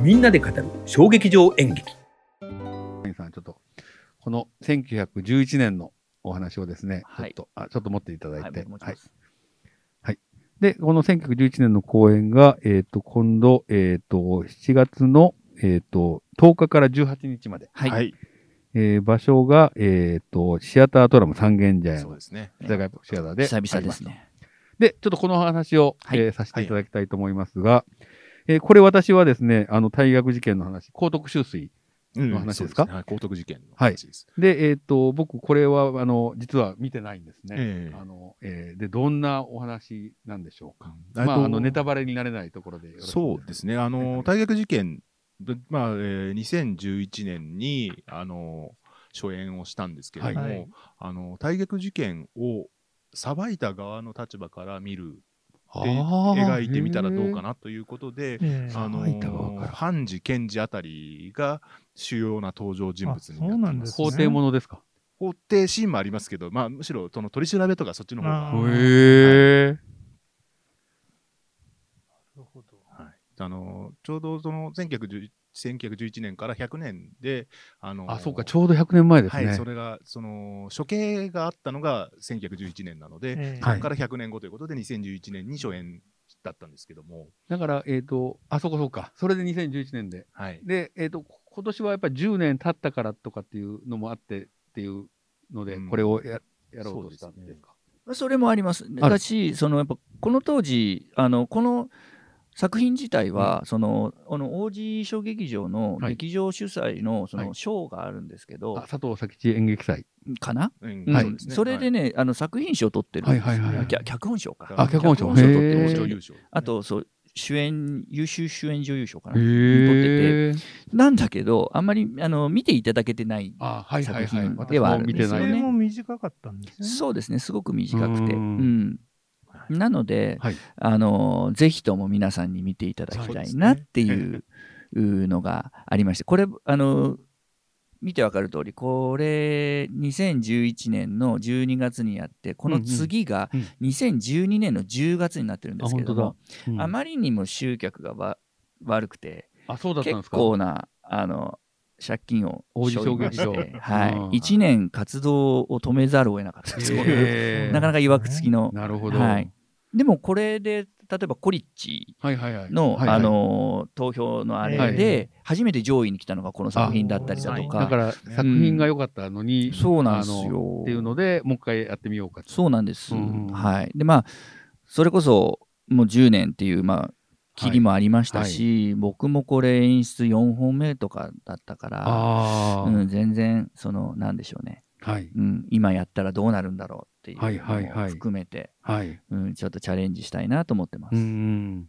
みんなで語る小劇場演劇谷さん、ちょっと、この1911年のお話をですね、はいちょっと、あちょっと持っていただいはい、て。僕持ちます。で、この1911年の公演が、えっ、と、今度、えっ、と、7月の、えっ、と、10日から18日まで。はい。はい。えー場所が、えっ、と、シアタートラム三軒茶屋のそうですね。居酒屋シアターで。久々です。ね。で、ちょっとこの話を、はいえーさせていただきたいと思いますが、えーこれ私はですね、あの、退学事件の話、高徳修水うんの話ですか？そうねはい、高徳事件の話です。で、えっ、と、僕、これは、あの、実は見てないんですね。ええあの、えーで、どんなお話なんでしょうか？えっとまあ、あの、ネタバレになれないところでそうですね。あの、大学受験、でまあ、えー2011年に、あの、初演をしたんですけれども、はいあの、大学受験を裁いた側の立場から見る、描いてみたらどうかなということで、ええあの判事、検事あたりが主要な登場人物になってま。ですすね法廷ものですか？法廷シーンもありますけど、まあ、むしろその取り調べとかそっちの方が、へえ。なるほど。はい、あのちょうどその1911 1911年から100年で、あのあ、そうか、ちょうど100年前ですね。はい、それがその処刑があったのが1911年なので、ええそこから100年後ということで、2011年に初演だったんですけども、だから、えっ、と、あ、そうかそうか。それで2011年で。はい、で、えっ、と、今年はやっぱり10年経ったからとかっていうのもあってっていうので、うんこれをややろうとしたんですか？それもあります。だし、そのやっぱこの当時、あのこの作品自体は、そのあの王子小劇場のはい。劇場主催のそはい。の賞があるんですけど、あ佐藤佐吉演劇祭。かな、うんうんはいそれでね、あの作品賞を取ってるんですはいはいはいあ脚脚本賞か。あ脚本賞。賞取ってへーます女優賞、あとそう主演優秀主演女優賞かな。へ取え。なんだけど、あんまりあの見ていただけてない。あ、はいはいはい。作品私ではあるも見てない。んですよねそれも短かったんですね。そうですね、すごく短くて。ううんんなので、はい。あのぜひとも皆さんに見ていただきたいなっていううのがありまして、これ、あの見てわかる通り、これ、2011年の12月にやって、この次がうんうん2012年の10月になってるんですけどあも、うん。あまりにも集客がわ悪くて、あ、そうだったんで結すか？構なあの借金を背負いまして、はうん。い、1年活動を止めざるを得なかったんですよへー。なかなかいわくつきの。なるほど。はい、でもこれで例えばコリッチはいはいはい。の、投票のあれはいで初めて上位に来たのがこの作品だったりだとあか、だから作品が良かったのに、そうなんですよ。っていうので、もう一回やってみようかと。そうなんです、うんはい。でまあそれこそもう10年っていうまあ切りもありましたし、僕もこれ演出4本目とかだったから、うん、全然そのなんでしょうね、はい。うん、今やったらどうなるんだろうっていうはいはいはいのも含めて、はい。うん、ちょっとチャレンジしたいなと思ってます。うん。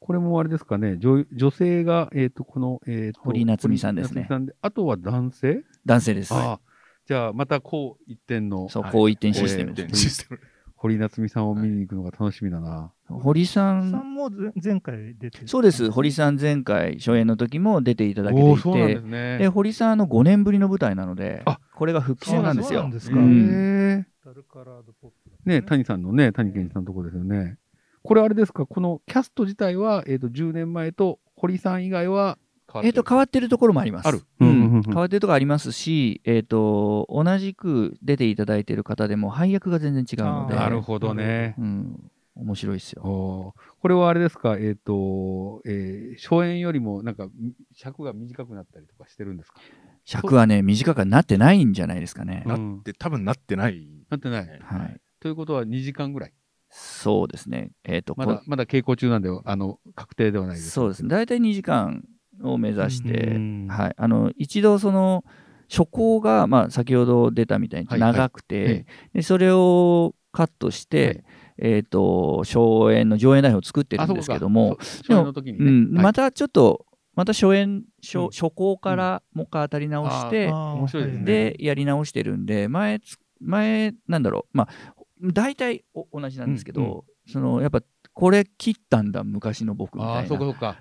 これもあれですかね、女女性が、えっ、と、この、えっ、と、堀夏美さんですねあとは男性？男性です。ああ。じゃあ、またこう一点のそう、はいこう一点システムです一点堀夏美さんを見に行くのが楽しみだな。堀ささん、んもぜ前回出てる。そうです、堀さん前回初演の時も出ていただけていて、すね。で堀さんの5年ぶりの舞台なのであ、これが復帰戦なんですよ。そうなん。ですか。うん。へダルカラー。ドポップだえね谷さんのね、谷健一さんのとこですよね。これあれですか、このキャスト自体は、えっ、と、10年前と堀さん以外は変わってる。えっと変わってるところもあります。ある。ううんうん。うん。ん、変わってるところありますし、えっと同じく出ていただいている方でも配役が全然違うので、なるほどね。うん、面白いですよ。これはあれですか、えっ、と、えー初演よりもなんかみ尺が短くなったりとかしてるんですか？尺はね、短くなってないんじゃないですかね。なうんって、多分なってない。なってない。はい、ということは2時間ぐらい。そうですね。えっとまだこ、まだ稽古中なんで、あの、確定ではないです。そうですね。大体2時間を目指して、うんはい、あの一度その初稿が、まあ、先ほど出たみたいにはいはい長くて、ええでそれをカットして、はいえー、と初演の上演台本を作ってるんですけども、ね。うん。はい。またちょっとまた初演初,、うん。初稿からもう一回当たり直して、あー面白いですね。でやり直してるんで前つ前なんだろう。まあ大体お同じなんですけど、うんうん。そのやっぱこれ切ったんだ昔の僕みたいな。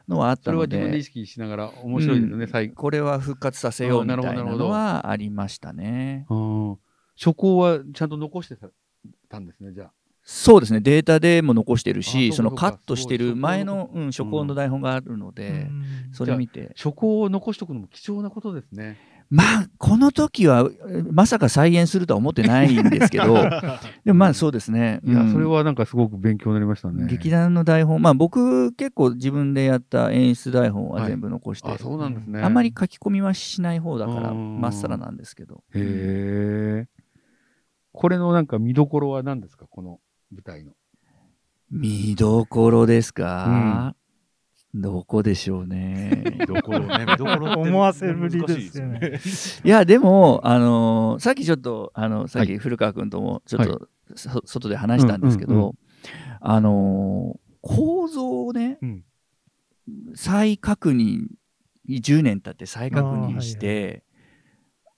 のはあったのそれは自分で意で識しながら面白いですよね、最後。これは復活させようみたいなのはありましたね。うん初稿はちゃんと残してたんですね、じゃあ。そうですね、データでも残してるあし、そのカットしてる前の、うん、初稿の台本があるので、それ見て。初稿を残しておくのも貴重なことですね。まあ、この時は、えまさか再現するとは思ってないんですけど、でもまあそうですね。いや、うんそれはなんかすごく勉強になりましたね。劇団の台本、まあ僕結構自分でやった演出台本は全部残して、あ、そうなんですね。あんまり書き込みはしない方だから、うんまっさらなんですけど。へえ。これのなんか見どころは何ですか？この舞台の。見どころですか、どこでしょうね。見どころね、見どころって 思わせぶりですよね。難しいですいや、でも、あのーさっきちょっと、あの、さっはき古川君ともちょっと、そ外で話したんですけど、うんうんうあのー構造をね、うん。再確認、10年経って再確認しあーて、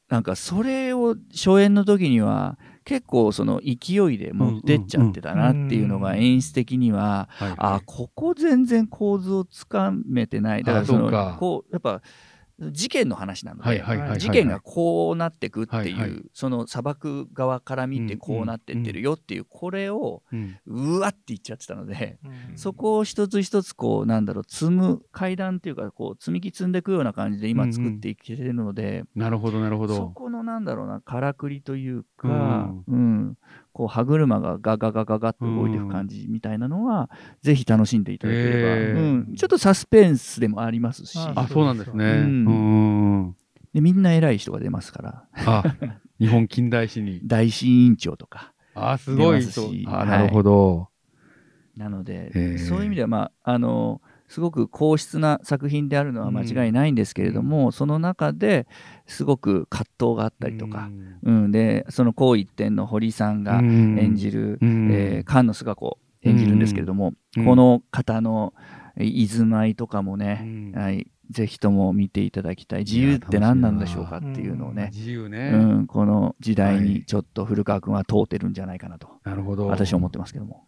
なんかそれを初演の時には結構その勢いで持ってっちゃってたなっていうのがうん演出的には、はい。あここ全然構図をつかめてない。だからそのこうやっぱ事件の話なので。事件がこうなってくっていう、はいはい。その砂漠側から見てこうなってってるよっていう、これをうわって言っちゃってたので、うん。そこを一つ一つこうなんだろう積む階段っていうかこう積み木積んでいくような感じで今作っていけてるので、なるほど、なるほそど。このなんだろうなからくりというか、うんこう歯車がガガガガガッと動いていく感じみたいなのは、ぜひ楽しんでいただければ、へー。うん、ちょっとサスペンスでもありますし。ああ、そうなんですね。ううんん。でみんな偉い人が出ますから。あ、日本近代史に。大師委員長とか。あ、すごいあ、はいなるほど。なので、へー。そういう意味では、まあ、あのすごく硬質な作品であるのは間違いないんですけれども、その中ですごく葛藤があったりとか、うん。でその紅一点の堀さんが演演じる、うん。えー菅野菅子演じるんですけれども、うん。この方のえー居住まいとかもうね、ん。はい、ぜひとも見ていただきたい。自由って何なんでしょうかっていうのをね、自由うね。ん、この時代はい。にちょっと古川君は通ってるんじゃないかなと。なるほど。私は思ってますけども。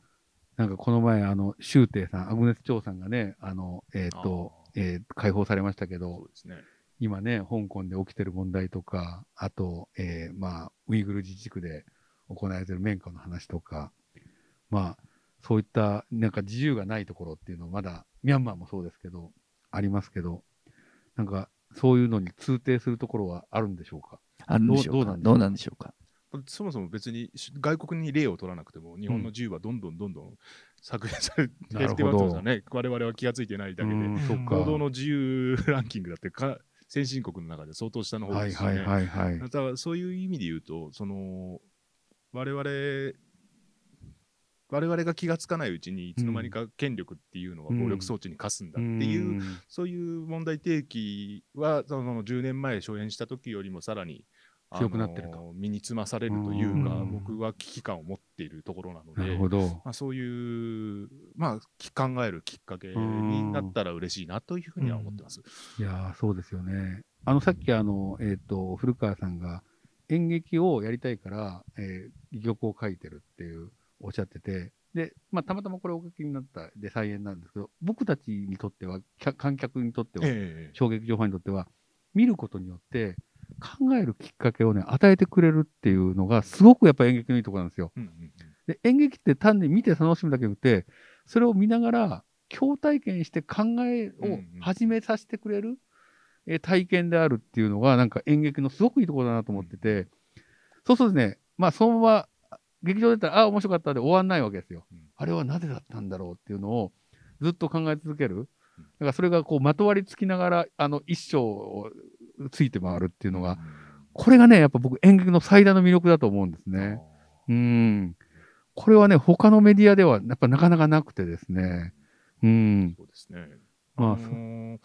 なんかこの前、あの、周庭さん、アグネス・チョウさんがね、あの、えっ、と、えー解放されましたけそどね。今ね、香港で起きてる問題とか、あと、えーまあ、ウイグル自治区で行われてる綿花の話とか、まあ、そういった、なんか自由がないところっていうのはまだ、ミャンマーもそうですけど、ありますけど、なんか、そういうのに通底するところはあるんでしょうか？あるんでしょうか？どうどうなんでしょう？どうなんでしょうか？そもそも別にし外国に例を取らなくても、日本の自由はどんどんどんどん削減されてなるほどってますよね。我々は気がついてないだけで。行動の自由ランキングだってか先進国の中で相当下の方ですよね。はいはいはいはい。だからそういう意味で言うと、その我々我々が気がつかないうちにいつの間にか権力っていうのが暴力装置に課すんだっていう、んそういう問題提起はその10年前初演した時よりもさらに強くなってると身につまされるというか、うん僕は危機感を持っているところなのでなるほ。ど。まあ、そういう、まあ、き考えるきっかけになったら嬉しいなというふうには思ってます。いやーそうですよね。あの、さっきあの、えっ、と、古川さんが演劇をやりたいから、えー、戯曲を書いてるっていうおっしゃってて、で、まあ、たまたまこれお書きになったで再演なんですけど、僕たちにとっては、観客にとっては、ええ小劇場ファンにとっては、見ることによって、考えるきっかけをね、与えてくれるっていうのが、すごくやっぱ演劇のいいところなんですよ。うんうんうんで、演劇って単に見て楽しむだけじゃなくて、それを見ながら、共体験して考えを始めさせてくれる、えー体験であるっていうのが、なんか演劇のすごくいいところだなと思ってて、そうするとね、まあ、そのまま、劇場出たら、あ、面白かったで終わんないわけですよ。うんあれはなぜだったんだろうっていうのを、ずっと考え続ける。だからそれがこう、まとわりつきながら、あの、一生をついて回るっていうのが、これがね、やっぱ僕演劇の最大の魅力だと思うんですね。うん。これはね、他のメディアではやっぱなかなかなくてですね。うん。そうですね。まああのー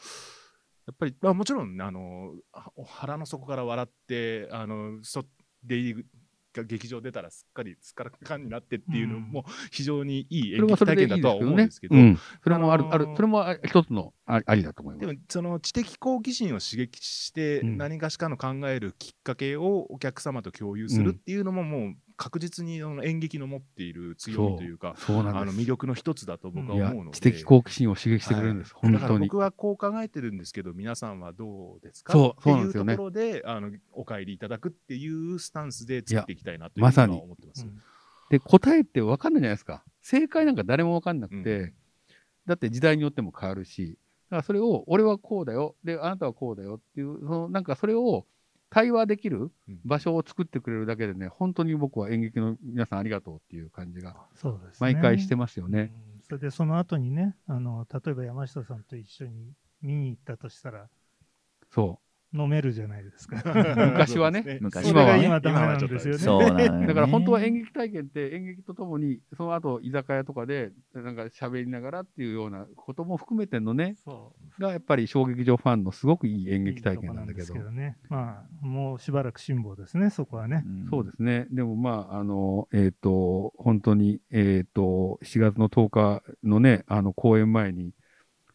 やっぱり、まあ、もちろん、あのは腹の底から笑って、あのそ出入りが劇場出たらすっかりすっからかんになってっていうのも非常にいい演劇体験だとは思うんですけ。ど、うん。それもある、ある、それもあ一つのあありだと思いま。ですもその知的好奇心を刺激してうん何かしかの考えるきっかけをお客様と共有するっていうのももう確実にあの演劇の持っている強みというかそうなん。あの魅力の一つだと僕はい思うので。や知的好奇心を刺激してくれるんです。はい。本当に。僕はこう考えてるんですけど皆さんはどうですか？そうっていうそうなんですよね。ところであのお帰りいただくっていうスタンスで作っていきたいなというふうにまさに。は思ってます。で、答えって分かんないじゃないですか。正解なんか誰も分かんなくて、うん。だって時代によっても変わるし、だからそれを、俺はこうだよ、で、あなたはこうだよっていう、そのなんかそれを対話できるうん場所を作ってくれるだけでね、本当に僕は演劇の皆さんありがとうっていう感じが。毎回してますよね。うんそれでその後にね、あの例えば山下さんと一緒に見に行ったとしたら、そ飲めるじゃないですか。昔はね昔はね今ダメなんですよね。そうなのよねう。だから本当は演劇体験って演劇とともに、その後居酒屋とかで、なんか喋りながらっていうようなことも含めてのね、がやっぱり小劇場ファンのすごくいい演劇体験なんだけどいいとこ。ですね。まあ、もうしばらく辛抱ですね、そこはね。んそうですね。でもまあ、あの、えっ、と、本当に、えっ、と、7月の10日のね、あの、公演前に、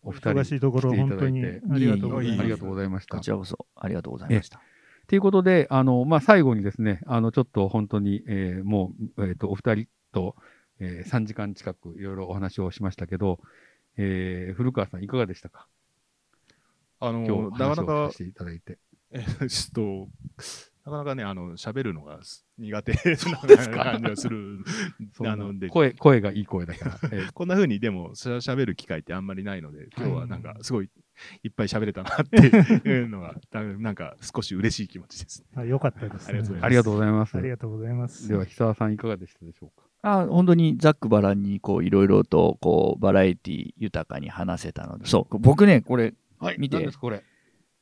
お二人忙しいところ、本当にありがとうございます。ありがとうございました。こちらこそありがとうございました。ということで、あの、まあ、最後にですね、あの、ちょっと本当に、えーもう、えっ、と、お二人と、えー3時間近くいろいろお話をしましたけど、えー古川さんいかがでしたか？あの今日話なかなかをさせていただいて。えちょっと、なかなかね、あの、喋るのが苦手な感じがする。そうあので声、声がいい声だから。えー こんな風にでもしゃ喋る機会ってあんまりないので、今日はなんかすごいいっぱい喋れたなって いうのが、だなんか少し嬉しい気持ちです。あよかったです、ね。ありがとうございますありがとうございます。ありがとうございます。では、久沢さんいかがでしたでしょうか？あ本当にざっくばらんにこういろいろとこうバラエティ豊かに話せたのでそう僕ねこれはい見て何ですこれ？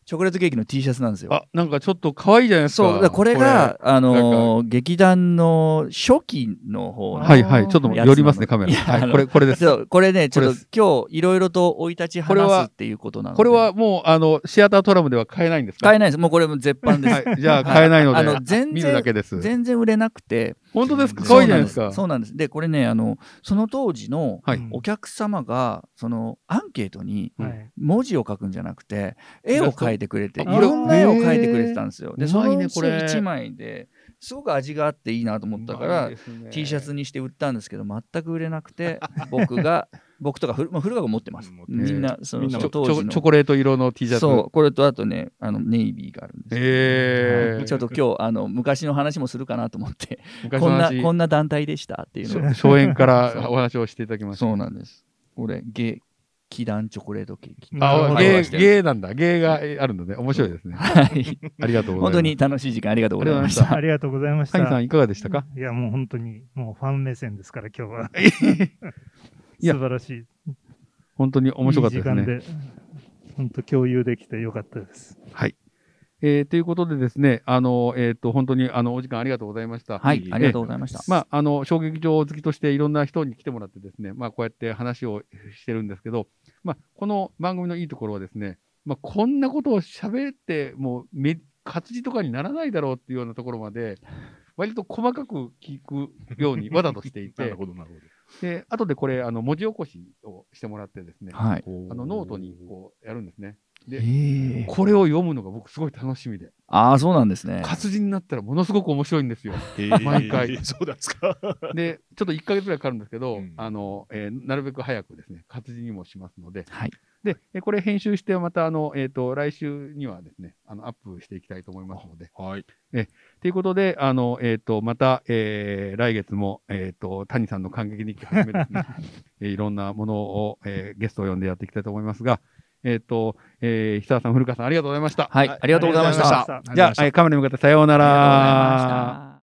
チョコレートケーキの T シャツなんですよ。あ、なんかちょっと可愛いじゃないですか。そうだこれがあのー劇団の初期の方のはいはい。ちょっと寄りますね、カメラ。はい、これ、これです。これねちょっと今日いろいろと生い立ちこれは話すっていうことなのでこれはもう、あの、シアタートラムでは買えないんですか？買えないですもうこれも絶版です、はい。じゃあ買えないので、あの全見るだ然けです。全然売れなくて本当ですか？可愛いじゃないですか。そうなんですでこれねあのその当時のお客様がそのアンケートにはい。文字を書くんじゃなくて絵を描いてくれていろんな絵を描いてくれてたんですよ。でそのうちねこれ1枚。ですごく味があっていいなと思ったから、T シャツにして売ったんですけど全く売れなくて 僕が僕とか古まあ古川が持ってます。みんなそのみんなその当時の。チョコレート色の T シャツ。そうこれとあとねあのネイビーがあるんですよ。えー、ちょっと今日あの昔の話もするかなと思ってこんなこんな団体でしたっていうのを。初演からお話をしていただきました。そうなんです。これゲ気団チョコレートケーキあ、ゲー、はいゲーなんだ。ゲーがえあるので、面白いですね。はいありがとうございます。本当に楽しい時間ありがとうございましたありがとうございました。ハニさんいかがでしたか？いや、もう本当に、もうファン目線ですから、今日は。素晴らしい。本当に面白かったですね。いい時間で、本当共有できてよかったです。はい。えーということでですね、あの、えっ、と、本当に、あの、お時間ありがとうございました。はいありがとうございましたまあ、あの、小劇場好きとしていろんな人に来てもらってですね、まあ、こうやって話をしてるんですけど、まあ、この番組のいいところはですね、まあ、こんなことを喋って、もうめ、活字とかにならないだろうっていうようなところまで、割と細かく聞くように わざとしていてなる、ほど、なるほど。で、後でこれ、あの、文字起こしをしてもらってですね、はいあの、ノートにこう、やるんですね。で、これを読むのが僕すごい楽しみで、ああそうなんですね。活字になったらものすごく面白いんですよ。えー。毎回。そうですか？で、ちょっと1ヶ月ぐらいかかるんですけど、うん。あの、えーなるべく早くですね、活字にもしますので、はい。で、えこれ編集して、また、あの、えっ、と、来週にはですね、あの、アップしていきたいと思いますので、はい。ということで、あの、えっ、と、また、えー来月も、えっ、と、谷さんの感激日記をはじめですね、えーいろんなものを、えーゲストを呼んでやっていきたいと思いますが、えっ、と、えー、久田さん、古川さん、ありがとうございました。はいありがとうございました。ありがとうございました。じゃあ、えーカメラに向かってさようなありがとうございらました